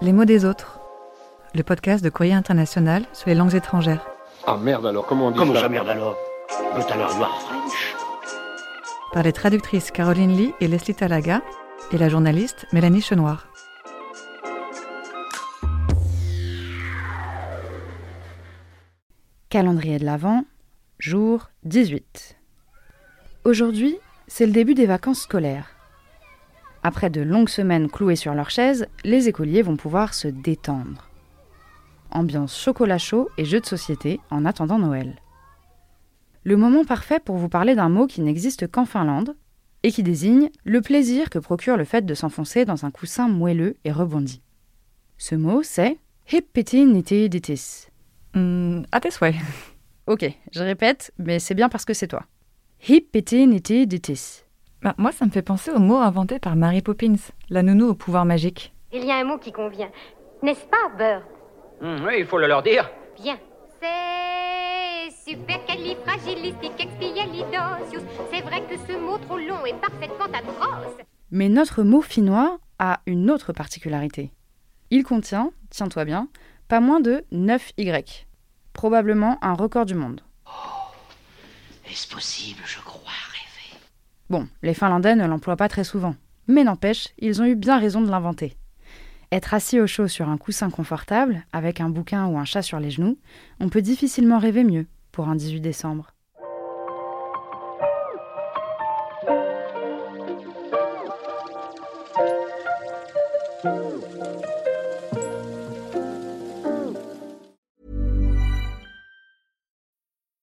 Les mots des autres, le podcast de Courrier International sur les langues étrangères. Ah merde alors, comment on dit Comment ça ça merde alors? But alors you are French Par les traductrices Caroline Lee et Leslie Talaga et la journaliste Mélanie Chenoir. Calendrier de l'Avent, jour 18. Aujourd'hui, c'est le début des vacances scolaires. Après de longues semaines clouées sur leur chaise, les écoliers vont pouvoir se détendre. Ambiance chocolat chaud et jeux de société en attendant Noël. Le moment parfait pour vous parler d'un mot qui n'existe qu'en Finlande et qui désigne le plaisir que procure le fait de s'enfoncer dans un coussin moelleux et rebondi. Ce mot, c'est hippity-nitty-dittis. Hmm, à tes souhaits. Ok, je répète, mais c'est bien parce que c'est toi. Hippity-nitty-dittis. Bah, moi, ça me fait penser au mot inventé par Mary Poppins, la nounou au pouvoir magique. Il y a un mot qui convient. N'est-ce pas, Bird Hum, Oui, il faut le leur dire. Bien. C'est supercalifragilistiquexpialidocious. C'est vrai que ce mot trop long est parfaitement atroce. Mais notre mot finnois a une autre particularité. Il contient, tiens-toi bien, pas moins de 9 Y. Probablement un record du monde. Est-ce possible, je crois rêver Bon, les Finlandais ne l'emploient pas très souvent. Mais n'empêche, ils ont eu bien raison de l'inventer. Être assis au chaud sur un coussin confortable, avec un bouquin ou un chat sur les genoux, on peut difficilement rêver mieux pour un 18 décembre.